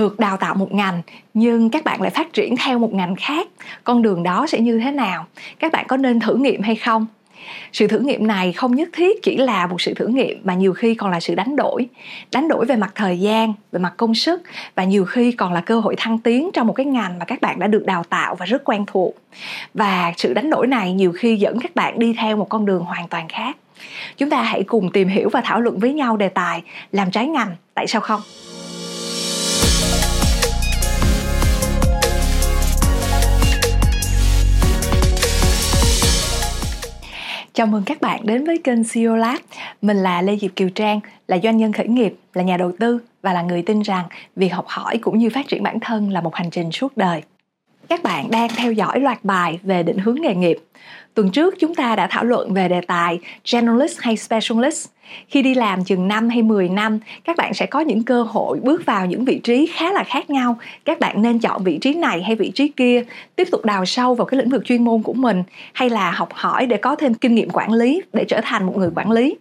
được đào tạo một ngành, nhưng các bạn lại phát triển theo một ngành khác, con đường đó sẽ như thế nào? Các bạn có nên thử nghiệm hay không? Sự thử nghiệm này không nhất thiết chỉ là một sự thử nghiệm mà nhiều khi còn là sự đánh đổi. Đánh đổi về mặt thời gian, về mặt công sức và nhiều khi còn là cơ hội thăng tiến trong một cái ngành mà các bạn đã được đào tạo và rất quen thuộc. Và sự đánh đổi này nhiều khi dẫn các bạn đi theo một con đường hoàn toàn khác. Chúng ta hãy cùng tìm hiểu và thảo luận với nhau đề tài làm trái ngành, tại sao không? Chào mừng các bạn đến với kênh CEO Lab. Mình là Lê Diệp Kiều Trang, là doanh nhân khởi nghiệp, là nhà đầu tư và là người tin rằng việc học hỏi cũng như phát triển bản thân là một hành trình suốt đời. Các bạn đang theo dõi loạt bài về định hướng nghề nghiệp. Tuần trước chúng ta đã thảo luận về đề tài generalist hay specialist. Khi đi làm chừng 5 hay 10 năm, các bạn sẽ có những cơ hội bước vào những vị trí khá là khác nhau. Các bạn nên chọn vị trí này hay vị trí kia, tiếp tục đào sâu vào cái lĩnh vực chuyên môn của mình hay là học hỏi để có thêm kinh nghiệm quản lý để trở thành một người quản lý.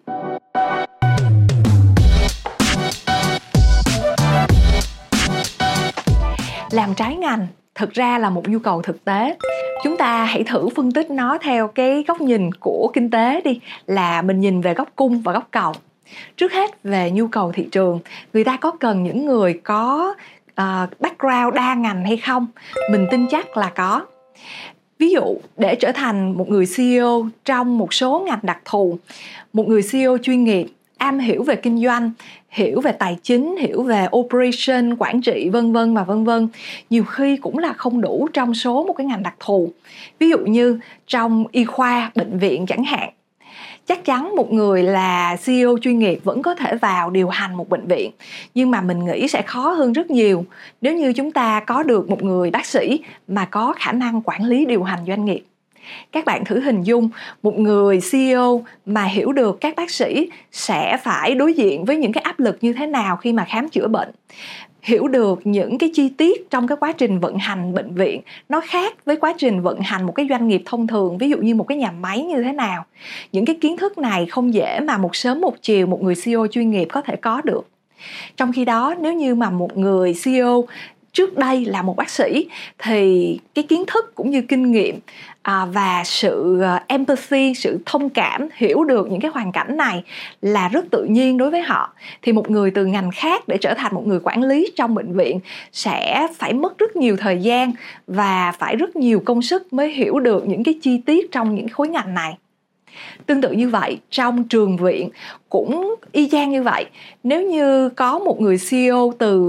làm trái ngành thực ra là một nhu cầu thực tế chúng ta hãy thử phân tích nó theo cái góc nhìn của kinh tế đi là mình nhìn về góc cung và góc cầu. Trước hết về nhu cầu thị trường người ta có cần những người có uh, background đa ngành hay không? Mình tin chắc là có. Ví dụ để trở thành một người ceo trong một số ngành đặc thù một người ceo chuyên nghiệp am hiểu về kinh doanh, hiểu về tài chính, hiểu về operation, quản trị, vân vân và vân vân. Nhiều khi cũng là không đủ trong số một cái ngành đặc thù. Ví dụ như trong y khoa, bệnh viện chẳng hạn. Chắc chắn một người là CEO chuyên nghiệp vẫn có thể vào điều hành một bệnh viện, nhưng mà mình nghĩ sẽ khó hơn rất nhiều. Nếu như chúng ta có được một người bác sĩ mà có khả năng quản lý điều hành doanh nghiệp các bạn thử hình dung, một người ceo mà hiểu được các bác sĩ sẽ phải đối diện với những cái áp lực như thế nào khi mà khám chữa bệnh. Hiểu được những cái chi tiết trong cái quá trình vận hành bệnh viện, nó khác với quá trình vận hành một cái doanh nghiệp thông thường, ví dụ như một cái nhà máy như thế nào. Những cái kiến thức này không dễ mà một sớm một chiều một người ceo chuyên nghiệp có thể có được. Trong khi đó, nếu như mà một người ceo trước đây là một bác sĩ thì cái kiến thức cũng như kinh nghiệm à, và sự ờ, empathy sự thông cảm hiểu được những cái hoàn cảnh này là rất tự nhiên đối với họ. Thì một người từ ngành khác để trở thành một người quản lý trong bệnh viện sẽ phải mất rất nhiều thời gian và phải rất nhiều công sức mới hiểu được những cái chi tiết trong những khối ngành này. Tương tự như vậy trong trường viện cũng y chang như vậy. Nếu như có một người ceo từ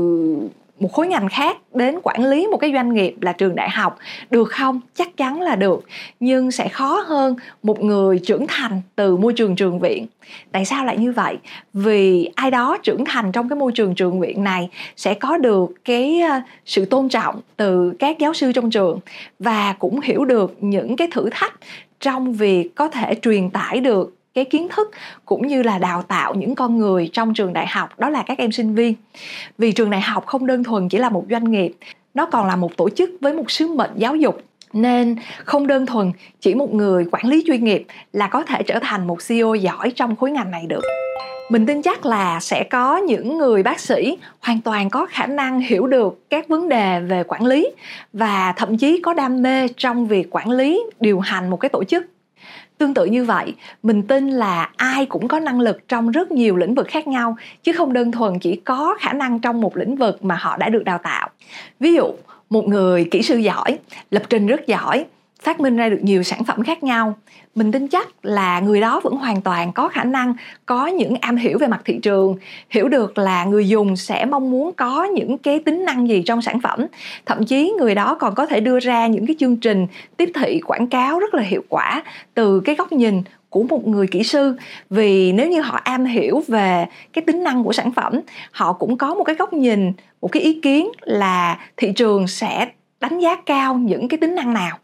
một khối ngành khác đến quản lý một cái doanh nghiệp là trường đại học. Được không? Chắc chắn là được. Nhưng sẽ khó hơn một người trưởng thành từ môi trường trường viện. Tại sao lại như vậy? Vì ai đó trưởng thành trong cái môi trường trường viện này sẽ có được cái ờ, sự tôn trọng từ các giáo sư trong trường và cũng hiểu được những cái thử thách trong việc có thể truyền tải được cái kiến thức cũng như là đào tạo những con người trong trường đại học, đó là các em sinh viên. Vì trường đại học không đơn thuần chỉ là một doanh nghiệp, nó còn là một tổ chức với một sứ mệnh giáo dục. Nên không đơn thuần chỉ một người quản lý chuyên nghiệp là có thể trở thành một CEO giỏi trong khối ngành này được. Mình tin chắc là sẽ có những người bác sĩ hoàn toàn có khả năng hiểu được các vấn đề về quản lý và thậm chí có đam mê trong việc quản lý, điều hành một cái tổ chức tương tự như vậy, mình tin là ai cũng có năng lực trong rất nhiều lĩnh vực khác nhau, chứ không đơn thuần chỉ có khả năng trong một lĩnh vực mà họ đã được đào tạo. Ví dụ, một người kỹ sư giỏi, lập trình rất giỏi phát minh ra được nhiều sản phẩm khác nhau. Mình tin chắc là người đó vẫn hoàn toàn có khả năng có những am hiểu về mặt thị trường, hiểu được là người dùng sẽ mong muốn có những cái tính năng gì trong sản phẩm. Thậm chí người đó còn có thể đưa ra những cái chương trình tiếp thị quảng cáo rất là hiệu quả từ cái góc nhìn của một người kỹ sư. Vì nếu như họ am hiểu về cái tính năng của sản phẩm, họ cũng có một cái góc nhìn, một cái ý kiến là thị trường sẽ đánh giá cao những cái tính năng nào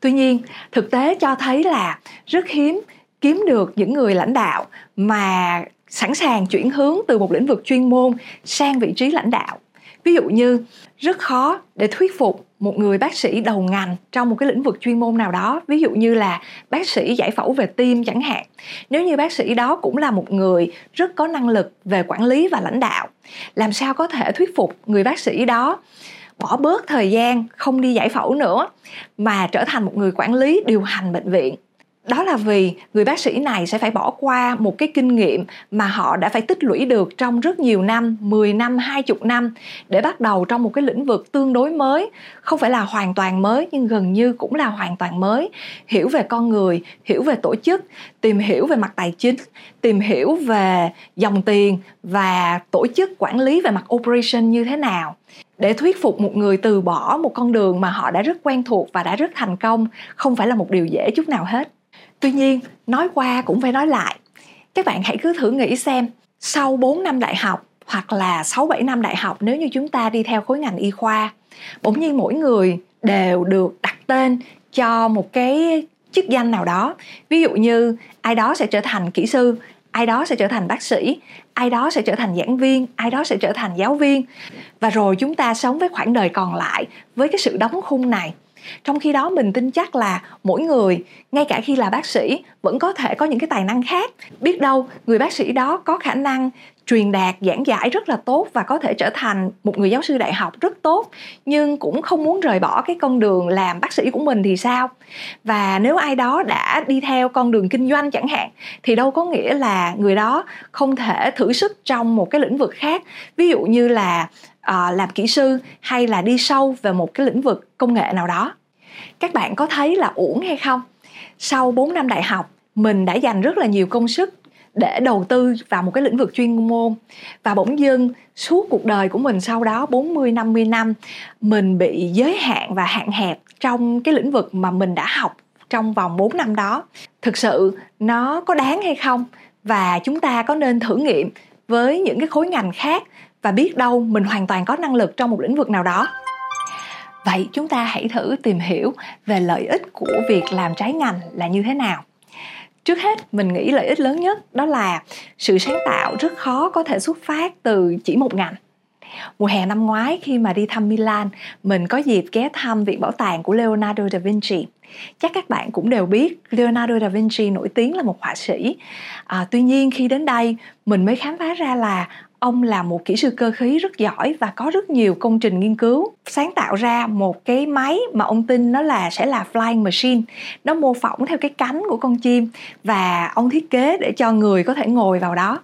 tuy nhiên, thực tế cho thấy là rất hiếm kiếm được những người lãnh đạo mà sẵn sàng chuyển hướng từ một lĩnh vực chuyên môn sang vị trí lãnh đạo. Ví dụ như, rất khó để thuyết phục một người bác sĩ đầu ngành trong một cái lĩnh vực chuyên môn nào đó. Ví dụ như là bác sĩ giải phẫu về tim chẳng hạn. Nếu như bác sĩ đó cũng là một người rất có năng lực về quản lý và lãnh đạo, làm sao có thể thuyết phục người bác sĩ đó bỏ bớt thời gian, không đi giải phẫu nữa, mà trở thành một người quản lý điều hành bệnh viện đó là vì người bác sĩ này sẽ phải bỏ qua một cái kinh nghiệm mà họ đã phải tích lũy được trong rất nhiều năm, 10 năm, 20 năm để bắt đầu trong một cái lĩnh vực tương đối mới, không phải là hoàn toàn mới nhưng gần như cũng là hoàn toàn mới, hiểu về con người, hiểu về tổ chức, tìm hiểu về mặt tài chính, tìm hiểu về dòng tiền và tổ chức quản lý về mặt operation như thế nào. Để thuyết phục một người từ bỏ một con đường mà họ đã rất quen thuộc và đã rất thành công không phải là một điều dễ chút nào hết tuy nhiên, nói qua cũng phải nói lại. Các bạn hãy cứ thử nghĩ xem, sau 4 năm đại học hoặc là 6 7 năm đại học nếu như chúng ta đi theo khối ngành y khoa, bỗng nhiên mỗi người đều được đặt tên cho một cái chức danh nào đó. Ví dụ như, ai đó sẽ trở thành kỹ sư, ai đó sẽ trở thành bác sĩ, ai đó sẽ trở thành giảng viên, ai đó sẽ trở thành giáo viên. Và rồi chúng ta sống với khoảng đời còn lại với cái sự đóng khung này trong khi đó mình tin chắc là mỗi người, ngay cả khi là bác sĩ, vẫn có thể có những cái tài năng khác. Biết đâu người bác sĩ đó có khả năng truyền đạt, giảng giải rất là tốt và có thể trở thành một người giáo sư đại học rất tốt, nhưng cũng không muốn rời bỏ cái con đường làm bác sĩ của mình thì sao? Và nếu ai đó đã đi theo con đường kinh doanh chẳng hạn, thì đâu có nghĩa là người đó không thể thử sức trong một cái lĩnh vực khác. Ví dụ như là uh, làm kỹ sư hay là đi sâu về một cái lĩnh vực công nghệ nào đó. Các bạn có thấy là uổng hay không? Sau 4 năm đại học mình đã dành rất là nhiều công sức để đầu tư vào một cái lĩnh vực chuyên môn. Và bỗng dưng suốt cuộc đời của mình sau đó 40 50 năm mình bị giới hạn và hạn hẹp trong cái lĩnh vực mà mình đã học trong vòng 4 năm đó. Thực sự nó có đáng hay không? Và chúng ta có nên thử nghiệm với những cái khối ngành khác và biết đâu mình hoàn toàn có năng lực trong một lĩnh vực nào đó. Vậy chúng ta hãy thử tìm hiểu về lợi ích của việc làm trái ngành là như thế nào. Trước hết mình nghĩ lợi ích lớn nhất đó là sự sáng tạo rất khó có thể xuất phát từ chỉ một ngành. Mùa hè năm ngoái khi mà đi thăm Milan mình có dịp ghé thăm viện bảo tàng của Leonardo da Vinci. Chắc các bạn cũng đều biết Leonardo da Vinci nổi tiếng là một họa sĩ. À, tuy nhiên khi đến đây mình mới khám phá ra là ông là một kỹ sư cơ khí rất giỏi và có rất nhiều công trình nghiên cứu. Sáng tạo ra một cái máy mà ông tin nó là sẽ là flying machine. Nó mô phỏng theo cái cánh của con chim và ông thiết kế để cho người có thể ngồi vào đó.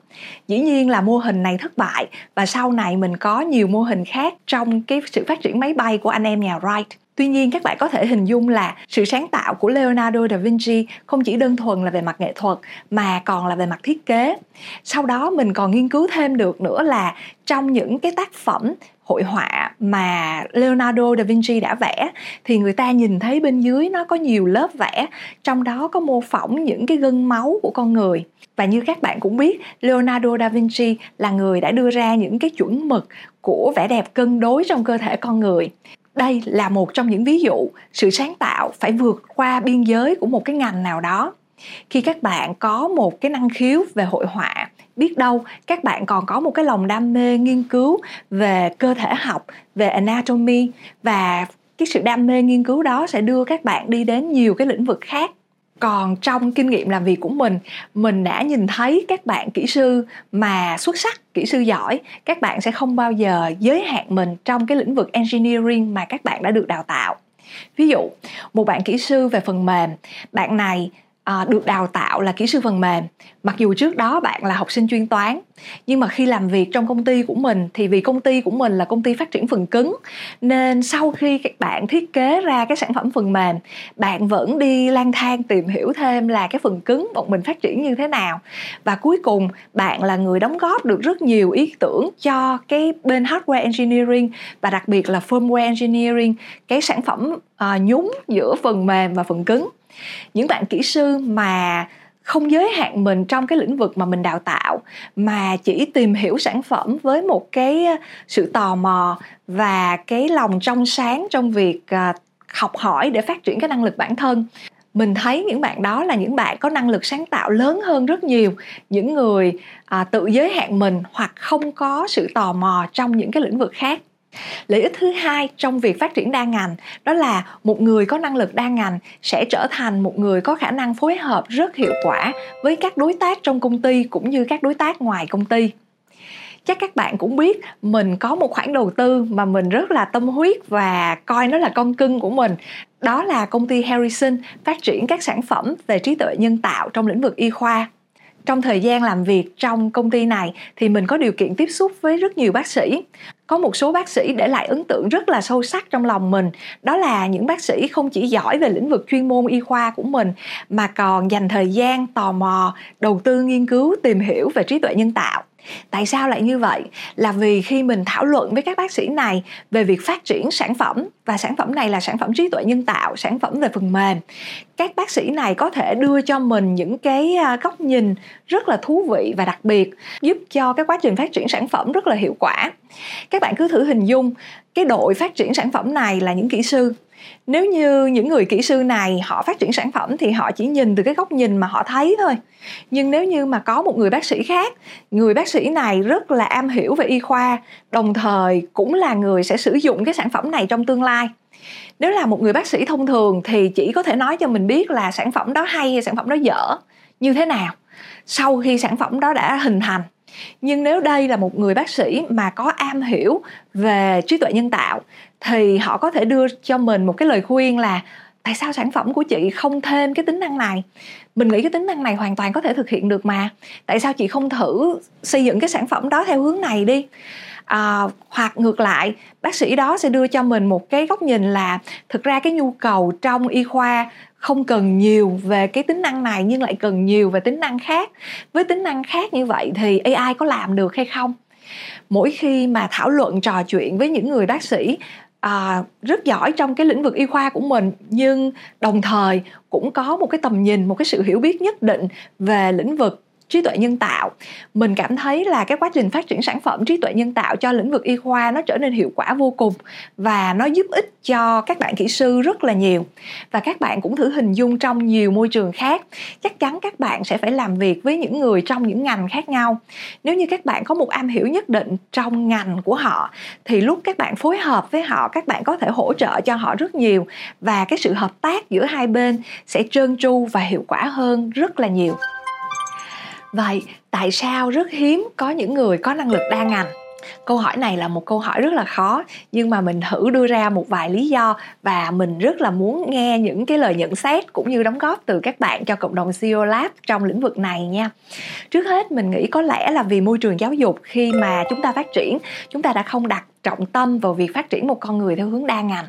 Dĩ nhiên là mô hình này thất bại và sau này mình có nhiều mô hình khác trong cái sự phát triển máy bay của anh em nhà Wright. Tuy nhiên, các bạn có thể hình dung là sự sáng tạo của Leonardo da Vinci không chỉ đơn thuần là về mặt nghệ thuật mà còn là về mặt thiết kế. Sau đó, mình còn nghiên cứu thêm được nữa là trong những cái tác phẩm hội họa mà Leonardo da Vinci đã vẽ, thì người ta nhìn thấy bên dưới nó có nhiều lớp vẽ, trong đó có mô phỏng những cái gân máu của con người và như các bạn cũng biết, Leonardo da Vinci là người đã đưa ra những cái chuẩn mực của vẻ đẹp cân đối trong cơ thể con người đây là một trong những ví dụ sự sáng tạo phải vượt qua biên giới của một cái ngành nào đó. Khi các bạn có một cái năng khiếu về hội họa, biết đâu các bạn còn có một cái lòng đam mê nghiên cứu về cơ thể học, về anatomy, và cái sự đam mê nghiên cứu đó sẽ đưa các bạn đi đến nhiều cái lĩnh vực khác còn trong kinh nghiệm làm việc của mình mình đã nhìn thấy các bạn kỹ sư mà xuất sắc, kỹ sư giỏi, các bạn sẽ không bao giờ giới hạn mình trong cái lĩnh vực engineering mà các bạn đã được đào tạo. Ví dụ, một bạn kỹ sư về phần mềm, bạn này à, được đào tạo là kỹ sư phần mềm. Mặc dù trước đó bạn là học sinh chuyên toán nhưng mà khi làm việc trong công ty của mình thì vì công ty của mình là công ty phát triển phần cứng nên sau khi các bạn thiết kế ra cái sản phẩm phần mềm bạn vẫn đi lang thang tìm hiểu thêm là cái phần cứng bọn mình phát triển như thế nào. Và cuối cùng bạn là người đóng góp được rất nhiều ý tưởng cho cái bên hardware engineering và đặc biệt là firmware engineering cái sản phẩm uh, nhúng giữa phần mềm và phần cứng những bạn kỹ sư mà không giới hạn mình trong cái lĩnh vực mà mình đào tạo mà chỉ tìm hiểu sản phẩm với một cái ờ, sự tò mò và cái lòng trong sáng trong việc ờ, học hỏi để phát triển cái năng lực bản thân. Mình thấy những bạn đó là những bạn có năng lực sáng tạo lớn hơn rất nhiều. Những người à, tự giới hạn mình hoặc không có sự tò mò trong những cái lĩnh vực khác lợi ích thứ hai trong việc phát triển đa ngành đó là một người có năng lực đa ngành sẽ trở thành một người có khả năng phối hợp rất hiệu quả với các đối tác trong công ty cũng như các đối tác ngoài công ty. Chắc các bạn cũng biết mình có một khoản đầu tư mà mình rất là tâm huyết và coi nó là con cưng của mình. Đó là công ty Harrison phát triển các sản phẩm về trí tuệ nhân tạo trong lĩnh vực y khoa trong thời gian làm việc trong công ty này thì mình có điều kiện tiếp xúc với rất nhiều bác sĩ. Có một số bác sĩ để lại ấn tượng rất là sâu sắc trong lòng mình. Đó là những bác sĩ không chỉ giỏi về lĩnh vực chuyên môn y khoa của mình, mà còn dành thời gian tò mò, đầu tư nghiên cứu, tìm hiểu về trí tuệ nhân tạo tại sao lại như vậy? Là vì khi mình thảo luận với các bác sĩ này về việc phát triển sản phẩm, và sản phẩm này là sản phẩm trí tuệ nhân tạo, sản phẩm về phần mềm, các bác sĩ này có thể đưa cho mình những cái à, góc nhìn rất là thú vị và đặc biệt, giúp cho cái quá trình phát triển sản phẩm rất là hiệu quả. Các bạn cứ thử hình dung, cái đội phát triển sản phẩm này là những kỹ sư nếu như những người kỹ sư này họ phát triển sản phẩm thì họ chỉ nhìn từ cái góc nhìn mà họ thấy thôi. Nhưng nếu như mà có một người bác sĩ khác, người bác sĩ này rất là am hiểu về y khoa, đồng thời cũng là người sẽ sử dụng cái sản phẩm này trong tương lai. Nếu là một người bác sĩ thông thường thì chỉ có thể nói cho mình biết là sản phẩm đó hay hay sản phẩm đó dở, như thế nào, sau khi sản phẩm đó đã hình thành. Nhưng nếu đây là một người bác sĩ mà có am hiểu về trí tuệ nhân tạo thì họ có thể đưa cho mình một cái lời khuyên là tại sao sản phẩm của chị không thêm cái tính năng này? Mình nghĩ cái tính năng này hoàn toàn có thể thực hiện được mà. Tại sao chị không thử xây dựng cái sản phẩm đó theo hướng này đi? À, hoặc ngược lại bác sĩ đó sẽ đưa cho mình một cái góc nhìn là thực ra cái nhu cầu trong y khoa không cần nhiều về cái tính năng này nhưng lại cần nhiều về tính năng khác. Với tính năng khác như vậy thì ai có làm được hay không? Mỗi khi mà thảo luận trò chuyện với những người bác sĩ à, rất giỏi trong cái lĩnh vực y khoa của mình nhưng đồng thời cũng có một cái tầm nhìn một cái sự hiểu biết nhất định về lĩnh vực trí tuệ nhân tạo. Mình cảm thấy là cái quá trình phát triển sản phẩm trí tuệ nhân tạo cho lĩnh vực y khoa nó trở nên hiệu quả vô cùng và nó giúp ích cho các bạn kỹ sư rất là nhiều. Và các bạn cũng thử hình dung trong nhiều môi trường khác, chắc chắn các bạn sẽ phải làm việc với những người trong những ngành khác nhau. Nếu như các bạn có một am hiểu nhất định trong ngành của họ, thì lúc các bạn phối hợp với họ, các bạn có thể hỗ trợ cho họ rất nhiều và cái sự hợp tác giữa hai bên sẽ trơn tru và hiệu quả hơn rất là nhiều vậy tại sao rất hiếm có những người có năng lực đa ngành câu hỏi này là một câu hỏi rất là khó nhưng mà mình thử đưa ra một vài lý do và mình rất là muốn nghe những cái lời nhận xét cũng như đóng góp từ các bạn cho cộng đồng CEO Lab trong lĩnh vực này nha. Trước hết mình nghĩ có lẽ là vì môi trường giáo dục khi mà chúng ta phát triển, chúng ta đã không đặt trọng tâm vào việc phát triển một con người theo hướng đa ngành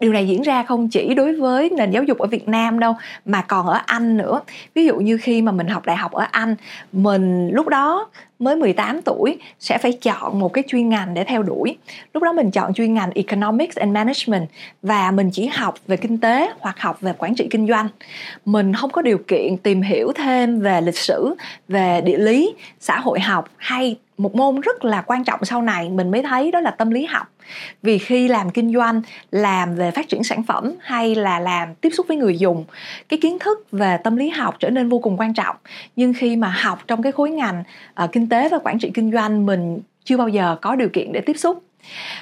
điều này diễn ra không chỉ đối với nền giáo dục ở Việt Nam đâu mà còn ở Anh nữa ví dụ như khi mà mình học đại học ở Anh mình lúc đó mới 18 tuổi sẽ phải chọn một cái chuyên ngành để theo đuổi. Lúc đó mình chọn chuyên ngành Economics and Management và mình chỉ học về kinh tế hoặc học về quản trị kinh doanh. Mình không có điều kiện tìm hiểu thêm về lịch sử, về địa lý, xã hội học hay một môn rất là quan trọng sau này mình mới thấy đó là tâm lý học. Vì khi làm kinh doanh làm về phát triển sản phẩm hay là làm tiếp xúc với người dùng cái kiến thức về tâm lý học trở nên vô cùng quan trọng. Nhưng khi mà học trong cái khối ngành uh, kinh tế và quản trị kinh doanh mình chưa bao giờ có điều kiện để tiếp xúc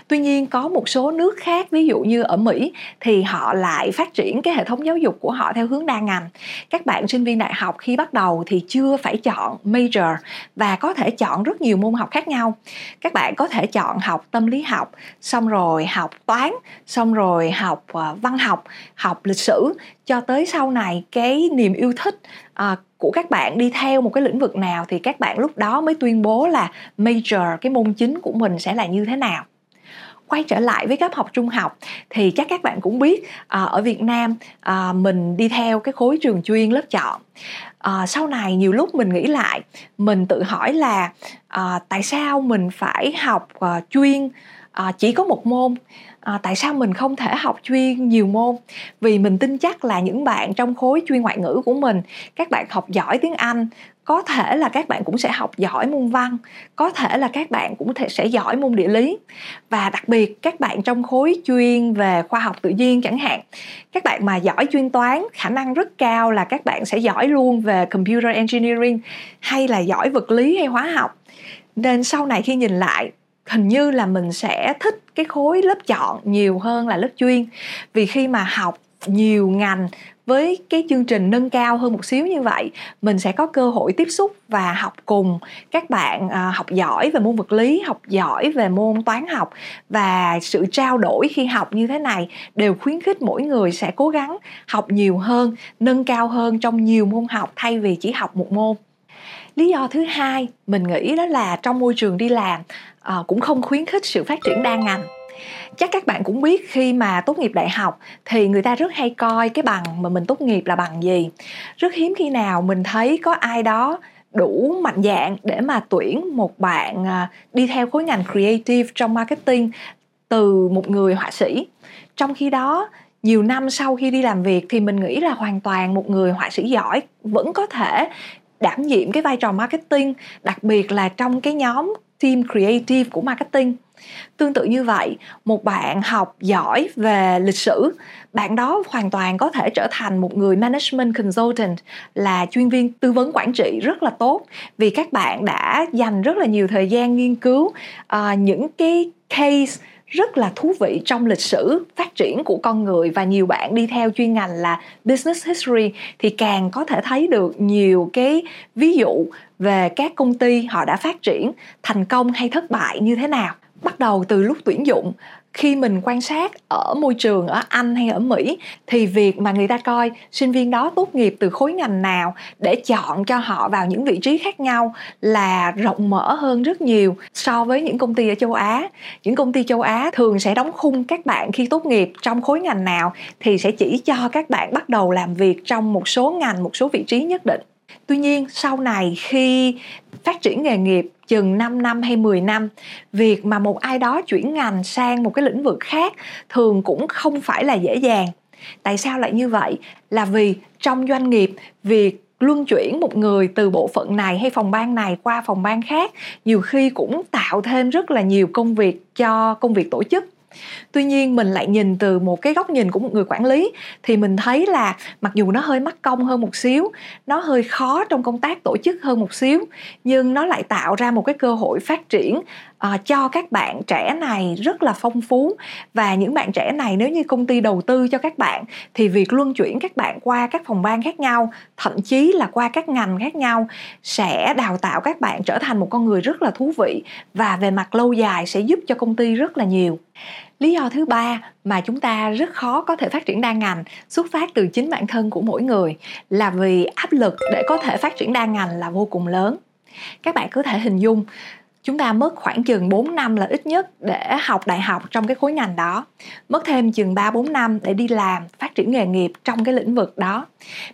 tuy nhiên có một số nước khác ví dụ như ở mỹ thì họ lại phát triển cái hệ thống giáo dục của họ theo hướng đa ngành. Các bạn sinh viên đại học khi bắt đầu thì chưa phải chọn major và có thể chọn rất nhiều môn học khác nhau. Các bạn có thể chọn học tâm lý học xong rồi học toán xong rồi học ờ, văn học học lịch sử cho tới sau này cái niềm yêu thích à, của các bạn đi theo một cái lĩnh vực nào thì các bạn lúc đó mới tuyên bố là major cái môn chính của mình sẽ là như thế nào quay trở lại với cấp học trung học. Thì chắc các bạn cũng biết à, ở Việt Nam à, mình đi theo cái khối trường chuyên lớp chọn. À, sau này nhiều lúc mình nghĩ lại mình tự hỏi là à, tại sao mình phải học à, chuyên à, chỉ có một môn? À, tại sao mình không thể học chuyên nhiều môn? Vì mình tin chắc là những bạn trong khối chuyên ngoại ngữ của mình các bạn học giỏi tiếng anh có thể là các bạn cũng sẽ học giỏi môn văn, có thể là các bạn cũng thể sẽ giỏi môn địa lý. Và đặc biệt, các bạn trong khối chuyên về khoa học tự nhiên chẳng hạn, các bạn mà giỏi chuyên toán, khả năng rất cao là các bạn sẽ giỏi luôn về computer engineering hay là giỏi vật lý hay hóa học. Nên sau này khi nhìn lại, hình như là mình sẽ thích cái khối lớp chọn nhiều hơn là lớp chuyên. Vì khi mà học nhiều ngành với cái chương trình nâng cao hơn một xíu như vậy mình sẽ có cơ hội tiếp xúc và học cùng các bạn à, học giỏi về môn vật lý học giỏi về môn toán học. Và sự trao đổi khi học như thế này đều khuyến khích mỗi người sẽ cố gắng học nhiều hơn nâng cao hơn trong nhiều môn học thay vì chỉ học một môn. Lý do thứ hai mình nghĩ đó là trong môi trường đi làm à, cũng không khuyến khích sự phát triển đa ngành chắc các bạn cũng biết khi mà tốt nghiệp đại học thì người ta rất hay coi cái bằng mà mình tốt nghiệp là bằng gì. Rất hiếm khi nào mình thấy có ai đó đủ mạnh dạng để mà tuyển một bạn à, đi theo khối ngành creative trong marketing từ một người họa sĩ. Trong khi đó, nhiều năm sau khi đi làm việc thì mình nghĩ là hoàn toàn một người họa sĩ giỏi vẫn có thể đảm nhiệm cái vai trò marketing, đặc biệt là trong cái nhóm team creative của marketing. Tương tự như vậy một bạn học giỏi về lịch sử bạn đó hoàn toàn có thể trở thành một người management consultant là chuyên viên tư vấn quản trị rất là tốt vì các bạn đã dành rất là nhiều thời gian nghiên cứu uh, những cái case rất là thú vị trong lịch sử phát triển của con người và nhiều bạn đi theo chuyên ngành là business history thì càng có thể thấy được nhiều cái ví dụ về các công ty họ đã phát triển thành công hay thất bại như thế nào. Bắt đầu từ lúc tuyển dụng. Khi mình quan sát ở môi trường ở Anh hay ở Mỹ thì việc mà người ta coi sinh viên đó tốt nghiệp từ khối ngành nào để chọn cho họ vào những vị trí khác nhau là rộng mở hơn rất nhiều so với những công ty ở châu Á. Những công ty châu Á thường sẽ đóng khung các bạn khi tốt nghiệp trong khối ngành nào thì sẽ chỉ cho các bạn bắt đầu làm việc trong một số ngành, một số vị trí nhất định tuy nhiên, sau này khi phát triển nghề nghiệp chừng 5 năm hay 10 năm, việc mà một ai đó chuyển ngành sang một cái lĩnh vực khác thường cũng không phải là dễ dàng. Tại sao lại như vậy? Là vì trong doanh nghiệp, việc luân chuyển một người từ bộ phận này hay phòng ban này qua phòng ban khác nhiều khi cũng tạo thêm rất là nhiều công việc cho công việc tổ chức tuy nhiên mình lại nhìn từ một cái góc nhìn của một người quản lý thì mình thấy là mặc dù nó hơi mắc công hơn một xíu nó hơi khó trong công tác tổ chức hơn một xíu nhưng nó lại tạo ra một cái cơ hội phát triển à, cho các bạn trẻ này rất là phong phú. Và những bạn trẻ này nếu như công ty đầu tư cho các bạn thì việc luân chuyển các bạn qua các phòng ban khác nhau thậm chí là qua các ngành khác nhau sẽ đào tạo các bạn trở thành một con người rất là thú vị và về mặt lâu dài sẽ giúp cho công ty rất là nhiều lý do thứ ba mà chúng ta rất khó có thể phát triển đa ngành xuất phát từ chính bản thân của mỗi người là vì áp lực để có thể phát triển đa ngành là vô cùng lớn các bạn có thể hình dung chúng ta mất khoảng chừng 4 năm là ít nhất để học đại học trong cái khối ngành đó. Mất thêm chừng 3 4 năm để đi làm, phát triển nghề nghiệp trong cái lĩnh vực đó.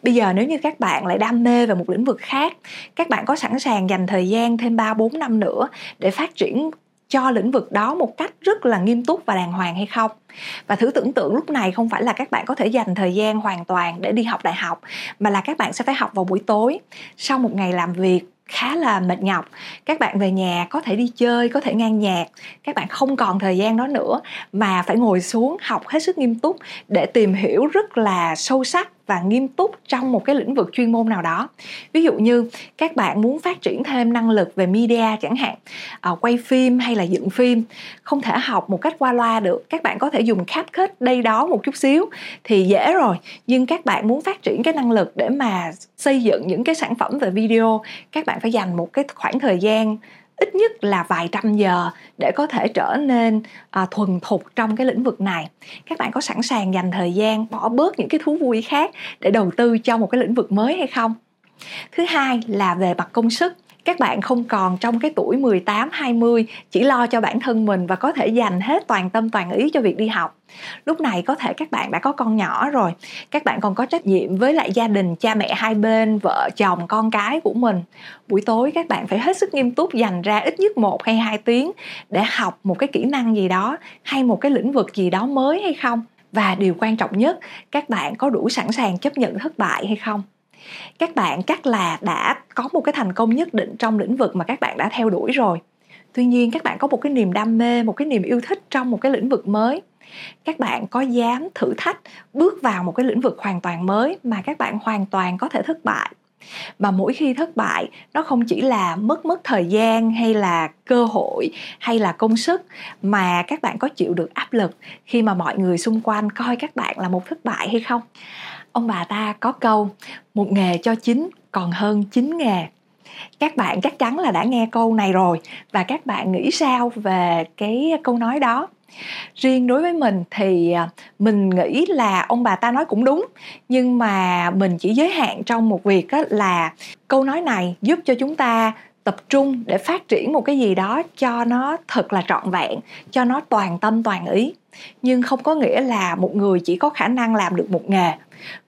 Bây giờ nếu như các bạn lại đam mê về một lĩnh vực khác, các bạn có sẵn sàng dành thời gian thêm 3 4 năm nữa để phát triển cho lĩnh vực đó một cách rất là nghiêm túc và đàng hoàng hay không? Và thử tưởng tượng lúc này không phải là các bạn có thể dành thời gian hoàn toàn để đi học đại học, mà là các bạn sẽ phải học vào buổi tối. Sau một ngày làm việc khá là mệt nhọc, các bạn về nhà có thể đi chơi, có thể ngang nhạc, các bạn không còn thời gian đó nữa, mà phải ngồi xuống học hết sức nghiêm túc để tìm hiểu rất là sâu sắc và nghiêm túc trong một cái lĩnh vực chuyên môn nào đó. Ví dụ như các bạn muốn phát triển thêm năng lực về media chẳng hạn à, quay phim hay là dựng phim, không thể học một cách qua loa được. Các bạn có thể dùng CapCut đây đó một chút xíu thì dễ rồi. Nhưng các bạn muốn phát triển cái năng lực để mà xây dựng những cái sản phẩm về video, các bạn phải dành một cái khoảng thời gian ít nhất là vài trăm giờ để có thể trở nên à, thuần thục trong cái lĩnh vực này. Các bạn có sẵn sàng dành thời gian bỏ bớt những cái thú vui khác để đầu tư cho một cái lĩnh vực mới hay không? Thứ hai là về mặt công sức các bạn không còn trong cái tuổi 18, 20 chỉ lo cho bản thân mình và có thể dành hết toàn tâm toàn ý cho việc đi học. Lúc này có thể các bạn đã có con nhỏ rồi, các bạn còn có trách nhiệm với lại gia đình, cha mẹ hai bên, vợ chồng, con cái của mình. Buổi tối các bạn phải hết sức nghiêm túc dành ra ít nhất một hay hai tiếng để học một cái kỹ năng gì đó hay một cái lĩnh vực gì đó mới hay không. Và điều quan trọng nhất, các bạn có đủ sẵn sàng chấp nhận thất bại hay không? Các bạn chắc là đã có một cái thành công nhất định trong lĩnh vực mà các bạn đã theo đuổi rồi. Tuy nhiên, các bạn có một cái niềm đam mê, một cái niềm yêu thích trong một cái lĩnh vực mới. Các bạn có dám thử thách bước vào một cái lĩnh vực hoàn toàn mới mà các bạn hoàn toàn có thể thất bại. Mà mỗi khi thất bại, nó không chỉ là mất mất thời gian hay là cơ hội hay là công sức mà các bạn có chịu được áp lực khi mà mọi người xung quanh coi các bạn là một thất bại hay không ông bà ta có câu, một nghề cho chín, còn hơn chín nghề. Các bạn chắc chắn là đã nghe câu này rồi, và các bạn nghĩ sao về cái câu nói đó? Riêng đối với mình thì à, mình nghĩ là ông bà ta nói cũng đúng, nhưng mà mình chỉ giới hạn trong một việc là câu nói này giúp cho chúng ta tập trung để phát triển một cái gì đó cho nó thật là trọn vẹn, cho nó toàn tâm toàn ý nhưng không có nghĩa là một người chỉ có khả năng làm được một nghề.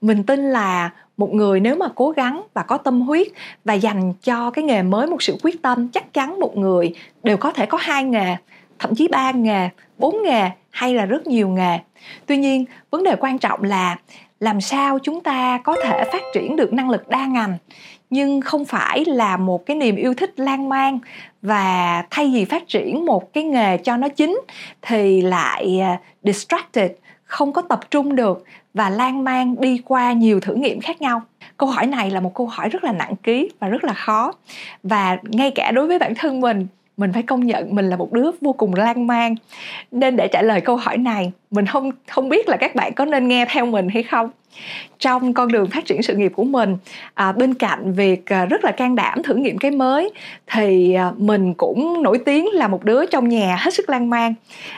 Mình tin là một người nếu mà cố gắng và có tâm huyết và dành cho cái nghề mới một sự quyết tâm, chắc chắn một người đều có thể có hai nghề, thậm chí ba nghề, bốn nghề hay là rất nhiều nghề. Tuy nhiên, vấn đề quan trọng là làm sao chúng ta có thể phát triển được năng lực đa ngành nhưng không phải là một cái niềm yêu thích lan man và thay vì phát triển một cái nghề cho nó chính thì lại à, distracted, không có tập trung được và lan man đi qua nhiều thử nghiệm khác nhau. Câu hỏi này là một câu hỏi rất là nặng ký và rất là khó. Và ngay cả đối với bản thân mình mình phải công nhận mình là một đứa vô cùng lan man. Nên để trả lời câu hỏi này, mình không không biết là các bạn có nên nghe theo mình hay không trong con đường phát triển sự nghiệp của mình à, bên cạnh việc à, rất là can đảm thử nghiệm cái mới thì à, mình cũng nổi tiếng là một đứa trong nhà hết sức lan man.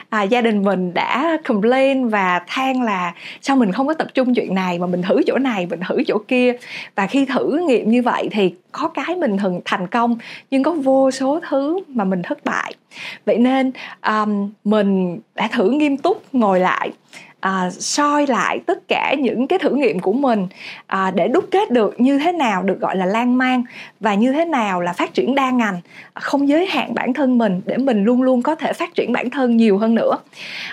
À, gia đình mình đã complain và than là sao mình không có tập trung chuyện này mà mình thử chỗ này mình thử chỗ kia? Và khi thử nghiệm như vậy thì có cái mình thường thành công nhưng có vô số thứ mà mình thất bại. Vậy nên um, mình đã thử nghiêm túc ngồi lại à, soi lại tất cả những cái thử nghiệm của mình à, để đúc kết được như thế nào được gọi là lan man và như thế nào là phát triển đa ngành à, không giới hạn bản thân mình để mình luôn luôn có thể phát triển bản thân nhiều hơn nữa.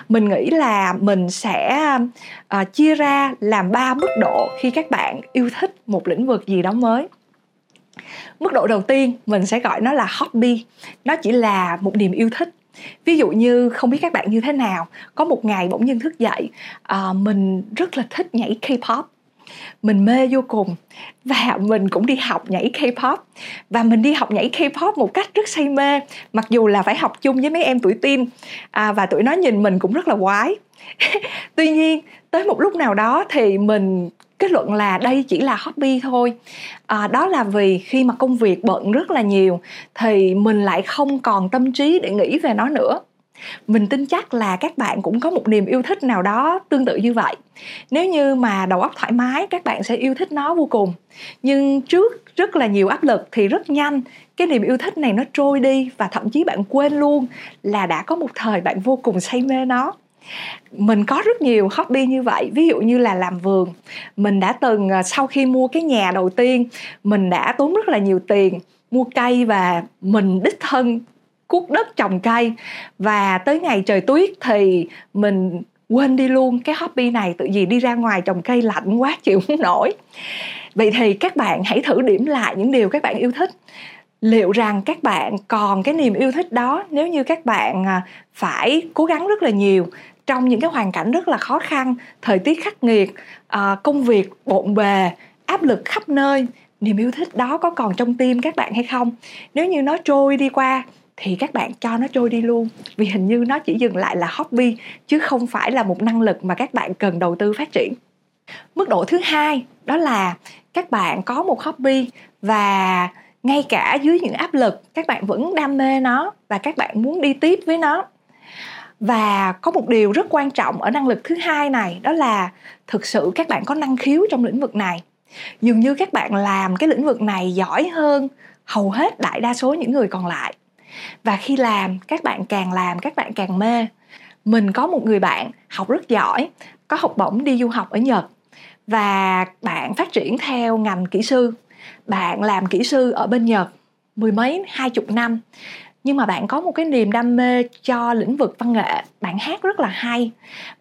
Mình nghĩ là mình sẽ à, chia ra làm ba mức độ khi các bạn yêu thích một lĩnh vực gì đó mới. Mức độ đầu tiên mình sẽ gọi nó là hobby nó chỉ là một niềm yêu thích ví dụ như không biết các bạn như thế nào có một ngày bỗng nhiên thức dậy à, mình rất là thích nhảy K-pop. Mình mê vô cùng và mình cũng đi học nhảy K-pop. Và mình đi học nhảy K-pop một cách rất say mê mặc dù là phải học chung với mấy em tuổi teen. À, và tụi nó nhìn mình cũng rất là quái. Tuy nhiên tới một lúc nào đó thì mình kết luận là đây chỉ là hobby thôi. À, đó là vì khi mà công việc bận rất là nhiều thì mình lại không còn tâm trí để nghĩ về nó nữa. Mình tin chắc là các bạn cũng có một niềm yêu thích nào đó tương tự như vậy. Nếu như mà đầu óc thoải mái các bạn sẽ yêu thích nó vô cùng. Nhưng trước rất là nhiều áp lực thì rất nhanh cái niềm yêu thích này nó trôi đi và thậm chí bạn quên luôn là đã có một thời bạn vô cùng say mê nó mình có rất nhiều hobby như vậy, ví dụ như là làm vườn. Mình đã từng à, sau khi mua cái nhà đầu tiên, mình đã tốn rất là nhiều tiền mua cây và mình đích thân cuốc đất trồng cây. Và tới ngày trời tuyết thì mình quên đi luôn cái hobby này tự gì đi ra ngoài trồng cây lạnh quá, chịu không nổi. Vậy thì các bạn hãy thử điểm lại những điều các bạn yêu thích. Liệu rằng các bạn còn cái niềm yêu thích đó nếu như các bạn à, phải cố gắng rất là nhiều trong những cái hoàn cảnh rất là khó khăn thời tiết khắc nghiệt à, công việc bộn bề áp lực khắp nơi niềm yêu thích đó có còn trong tim các bạn hay không? Nếu như nó trôi đi qua thì các bạn cho nó trôi đi luôn. Vì hình như nó chỉ dừng lại là hobby chứ không phải là một năng lực mà các bạn cần đầu tư phát triển. Mức độ thứ hai đó là các bạn có một hobby và ngay cả dưới những áp lực các bạn vẫn đam mê nó và các bạn muốn đi tiếp với nó và có một điều rất quan trọng ở năng lực thứ hai này, đó là thực sự các bạn có năng khiếu trong lĩnh vực này. Dường như các bạn làm cái lĩnh vực này giỏi hơn hầu hết đại đa số những người còn lại. Và khi làm, các bạn càng làm, các bạn càng mê. Mình có một người bạn học rất giỏi, có học bổng đi du học ở nhật. Và bạn phát triển theo ngành kỹ sư. Bạn làm kỹ sư ở bên nhật mười mấy, hai chục năm nhưng mà bạn có một cái niềm đam mê cho lĩnh vực văn nghệ, bạn hát rất là hay.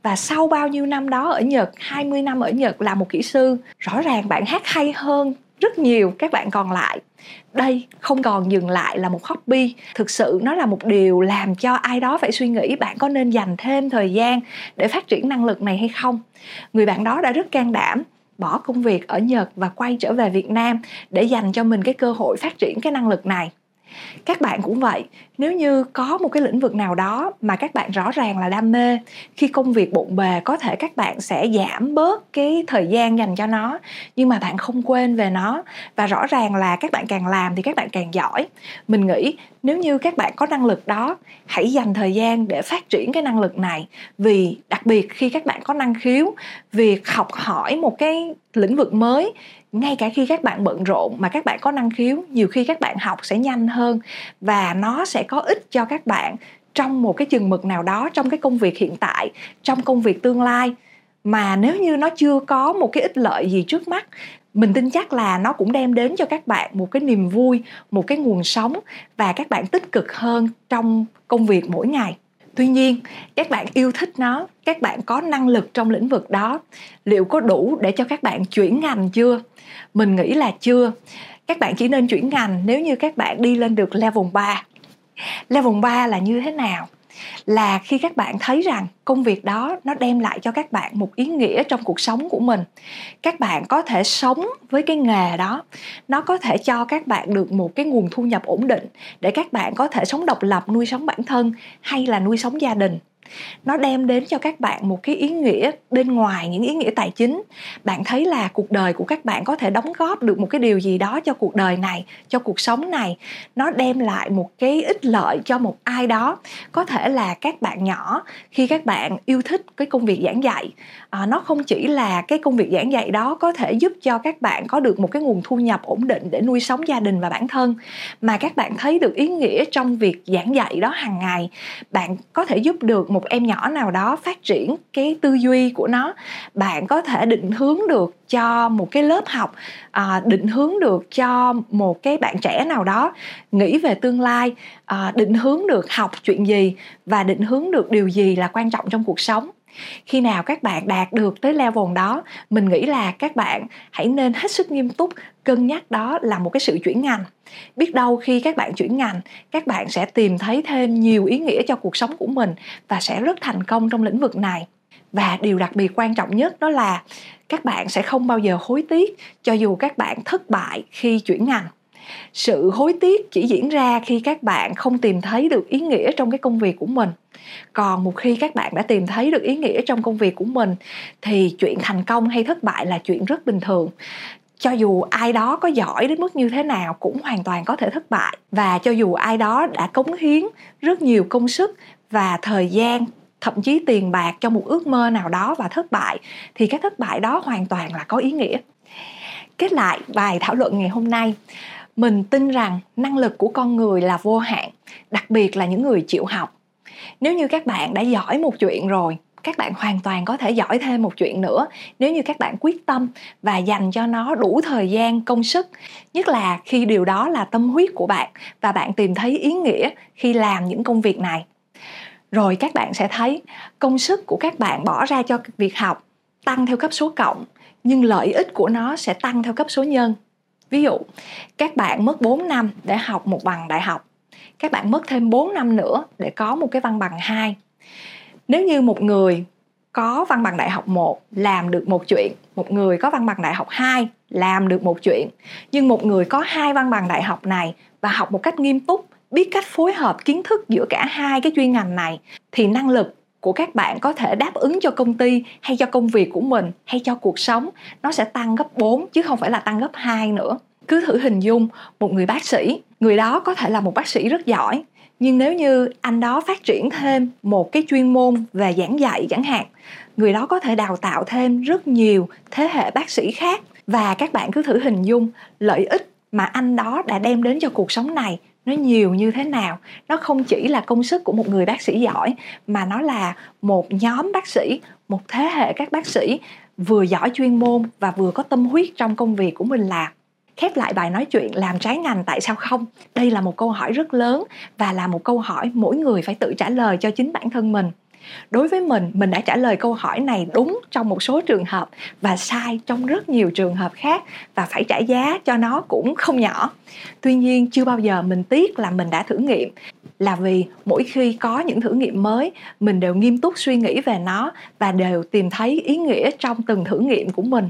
Và sau bao nhiêu năm đó ở Nhật 20 năm ở Nhật là một kỹ sư, rõ ràng bạn hát hay hơn rất nhiều các bạn còn lại. Đây không còn dừng lại là một hobby. Thực sự nó là một điều làm cho ai đó phải suy nghĩ bạn có nên dành thêm thời gian để phát triển năng lực này hay không. Người bạn đó đã rất can đảm bỏ công việc ở Nhật và quay trở về Việt Nam để dành cho mình cái cơ hội phát triển cái năng lực này các bạn cũng vậy, nếu như có một cái lĩnh vực nào đó mà các bạn rõ ràng là đam mê, khi công việc bộn bề có thể các bạn sẽ giảm bớt cái thời gian dành cho nó, nhưng mà bạn không quên về nó. Và rõ ràng là các bạn càng làm thì các bạn càng giỏi. Mình nghĩ nếu như các bạn có năng lực đó, hãy dành thời gian để phát triển cái năng lực này. Vì đặc biệt khi các bạn có năng khiếu, việc học hỏi một cái lĩnh vực mới ngay cả khi các bạn bận rộn mà các bạn có năng khiếu, nhiều khi các bạn học sẽ nhanh hơn và nó sẽ có ích cho các bạn trong một cái chừng mực nào đó trong cái công việc hiện tại, trong công việc tương lai. Mà nếu như nó chưa có một cái ích lợi gì trước mắt, mình tin chắc là nó cũng đem đến cho các bạn một cái niềm vui, một cái nguồn sống và các bạn tích cực hơn trong công việc mỗi ngày tuy nhiên, các bạn yêu thích nó, các bạn có năng lực trong lĩnh vực đó. Liệu có đủ để cho các bạn chuyển ngành chưa? Mình nghĩ là chưa. Các bạn chỉ nên chuyển ngành nếu như các bạn đi lên được level 3 level 3 là như thế nào? Là khi các bạn thấy rằng công việc đó nó đem lại cho các bạn một ý nghĩa trong cuộc sống của mình. Các bạn có thể sống với cái nghề đó. Nó có thể cho các bạn được một cái nguồn thu nhập ổn định để các bạn có thể sống độc lập, nuôi sống bản thân hay là nuôi sống gia đình nó đem đến cho các bạn một cái ý nghĩa bên ngoài những ý nghĩa tài chính. Bạn thấy là cuộc đời của các bạn có thể đóng góp được một cái điều gì đó cho cuộc đời này cho cuộc sống này. Nó đem lại một cái ích lợi cho một ai đó. Có thể là các bạn nhỏ khi các bạn yêu thích cái công việc giảng dạy à, nó không chỉ là cái công việc giảng dạy đó có thể giúp cho các bạn có được một cái nguồn thu nhập ổn định để nuôi sống gia đình và bản thân mà các bạn thấy được ý nghĩa trong việc giảng dạy đó hàng ngày. Bạn có thể giúp được một em nhỏ nào đó phát triển cái tư duy của nó. Bạn có thể định hướng được cho một cái lớp học à, định hướng được cho một cái bạn trẻ nào đó nghĩ về tương lai à, định hướng được học chuyện gì và định hướng được điều gì là quan trọng trong cuộc sống khi nào các bạn đạt được tới level đó, mình nghĩ là các bạn hãy nên hết sức nghiêm túc, cân nhắc đó là một cái sự chuyển ngành. Biết đâu khi các bạn chuyển ngành, các bạn sẽ tìm thấy thêm nhiều ý nghĩa cho cuộc sống của mình và sẽ rất thành công trong lĩnh vực này. Và điều đặc biệt quan trọng nhất đó là các bạn sẽ không bao giờ hối tiếc cho dù các bạn thất bại khi chuyển ngành sự hối tiếc chỉ diễn ra khi các bạn không tìm thấy được ý nghĩa trong cái công việc của mình. Còn một khi các bạn đã tìm thấy được ý nghĩa trong công việc của mình, thì chuyện thành công hay thất bại là chuyện rất bình thường. Cho dù ai đó có giỏi đến mức như thế nào cũng hoàn toàn có thể thất bại. Và cho dù ai đó đã cống hiến rất nhiều công sức và thời gian, thậm chí tiền bạc cho một ước mơ nào đó và thất bại, thì cái thất bại đó hoàn toàn là có ý nghĩa. Kết lại bài thảo luận ngày hôm nay mình tin rằng năng lực của con người là vô hạn, đặc biệt là những người chịu học. Nếu như các bạn đã giỏi một chuyện rồi, các bạn hoàn toàn có thể giỏi thêm một chuyện nữa. Nếu như các bạn quyết tâm và dành cho nó đủ thời gian, công sức, nhất là khi điều đó là tâm huyết của bạn và bạn tìm thấy ý nghĩa khi làm những công việc này. Rồi các bạn sẽ thấy công sức của các bạn bỏ ra cho việc học tăng theo cấp số cộng, nhưng lợi ích của nó sẽ tăng theo cấp số nhân ví dụ các bạn mất 4 năm để học một bằng đại học. Các bạn mất thêm 4 năm nữa để có một cái văn bằng 2 nếu như một người có văn bằng đại học 1 làm được một chuyện, một người có văn bằng đại học 2 làm được một chuyện, nhưng một người có hai văn bằng đại học này và học một cách nghiêm túc, biết cách phối hợp kiến thức giữa cả hai cái chuyên ngành này thì năng lực của các bạn có thể đáp ứng cho công ty hay cho công việc của mình hay cho cuộc sống nó sẽ tăng gấp 4 chứ không phải là tăng gấp 2 nữa. Cứ thử hình dung một người bác sĩ, người đó có thể là một bác sĩ rất giỏi nhưng nếu như anh đó phát triển thêm một cái chuyên môn về giảng dạy chẳng hạn người đó có thể đào tạo thêm rất nhiều thế hệ bác sĩ khác và các bạn cứ thử hình dung lợi ích mà anh đó đã đem đến cho cuộc sống này nó nhiều như thế nào? Nó không chỉ là công sức của một người bác sĩ giỏi, mà nó là một nhóm bác sĩ, một thế hệ các bác sĩ vừa giỏi chuyên môn và vừa có tâm huyết trong công việc của mình làm. Khép lại bài nói chuyện làm trái ngành tại sao không? Đây là một câu hỏi rất lớn và là một câu hỏi mỗi người phải tự trả lời cho chính bản thân mình đối với mình mình đã trả lời câu hỏi này đúng trong một số trường hợp và sai trong rất nhiều trường hợp khác và phải trả giá cho nó cũng không nhỏ. Tuy nhiên, chưa bao giờ mình tiếc là mình đã thử nghiệm, là vì mỗi khi có những thử nghiệm mới, mình đều nghiêm túc suy nghĩ về nó và đều tìm thấy ý nghĩa trong từng thử nghiệm của mình.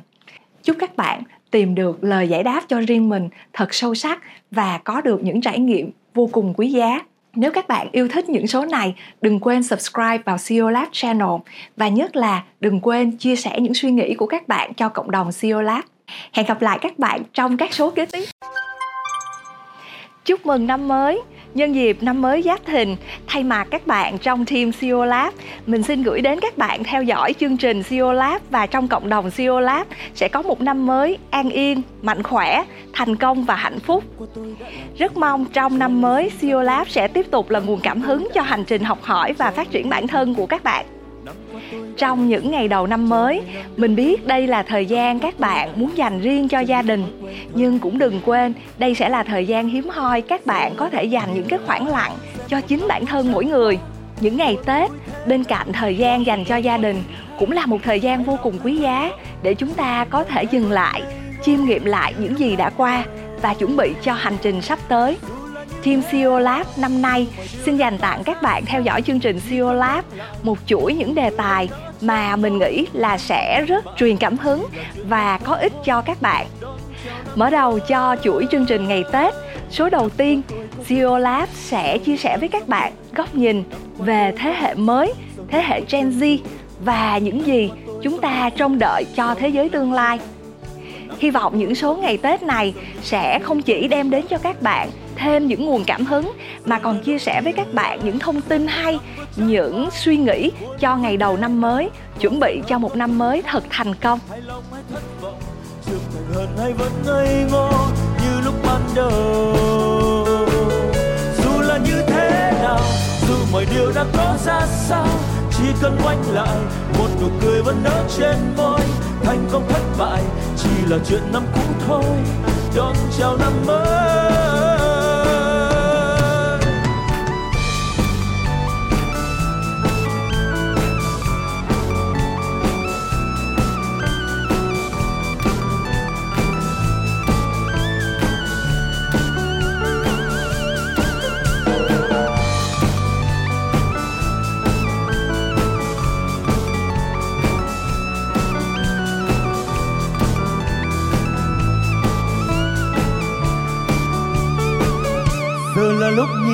Chúc các bạn tìm được lời giải đáp cho riêng mình thật sâu sắc và có được những trải nghiệm vô cùng quý giá nếu các bạn yêu thích những số này, đừng quên subscribe vào CEO Lab channel và nhất là đừng quên chia sẻ những suy nghĩ của các bạn cho cộng đồng CEO Lab. Hẹn gặp lại các bạn trong các số kế tiếp. Chúc mừng năm mới! Nhân dịp năm mới Giáp Thìn, thay mặt các bạn trong team CEO Lab, mình xin gửi đến các bạn theo dõi chương trình CEO Lab và trong cộng đồng CEO Lab sẽ có một năm mới an yên, mạnh khỏe, thành công và hạnh phúc. Rất mong trong năm mới CEO Lab sẽ tiếp tục là nguồn cảm hứng cho hành trình học hỏi và phát triển bản thân của các bạn trong những ngày đầu năm mới, mình biết đây là thời gian các bạn muốn dành riêng cho gia đình. Nhưng cũng đừng quên, đây sẽ là thời gian hiếm hoi các bạn có thể dành những cái khoảng lặng cho chính bản thân mỗi người. Những ngày tết, bên cạnh thời gian dành cho gia đình cũng là một thời gian vô cùng quý giá để chúng ta có thể dừng lại, chiêm nghiệm lại những gì đã qua và chuẩn bị cho hành trình sắp tới. Team CEO Lab năm nay xin dành tặng các bạn theo dõi chương trình CEO Lab một chuỗi những đề tài mà mình nghĩ là sẽ rất truyền cảm hứng và có ích cho các bạn. Mở đầu cho chuỗi chương trình ngày Tết, số đầu tiên CEO Lab sẽ chia sẻ với các bạn góc nhìn về thế hệ mới, thế hệ Gen Z và những gì chúng ta trông đợi cho thế giới tương lai. Hy vọng những số ngày Tết này sẽ không chỉ đem đến cho các bạn thêm những nguồn cảm hứng, mà còn chia sẻ với các bạn những thông tin hay, những suy nghĩ cho ngày đầu năm mới, chuẩn bị cho một năm mới thật thành công. Hơn hay vẫn ngây ngô, như lúc ban đầu. Dù là như thế nào, dù mọi điều đã có ra sao, chỉ cần quanh lại, một nụ cười vẫn nở trên môi. Thành công thất bại chỉ là chuyện năm cũ thôi, đón chào năm mới.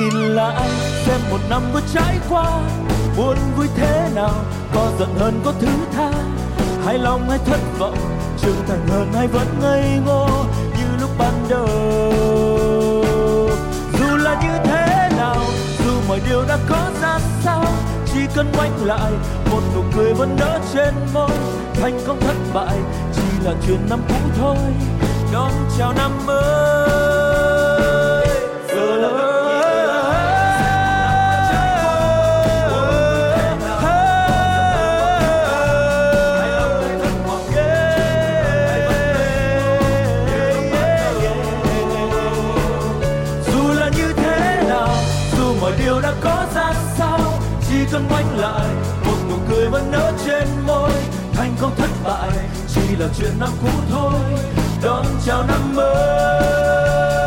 Nhìn lại xem một năm vừa trải qua, buồn vui thế nào, có giận hơn có thứ tha. Hay lòng hay thất vọng, trưởng thành hơn hay vẫn ngây ngô, như lúc ban đầu. Dù là như thế nào, dù mọi điều đã có ra sao, chỉ cần ngoảnh lại, một nụ cười vẫn nở trên môi. Thành công thất bại, chỉ là chuyện năm cũ thôi. Đón chào năm mới. Có ra sao? Chỉ cần quanh lại, một nụ cười vẫn nở trên môi. Thành công thất bại, chỉ là chuyện năm cũ thôi. Đón chào năm mới.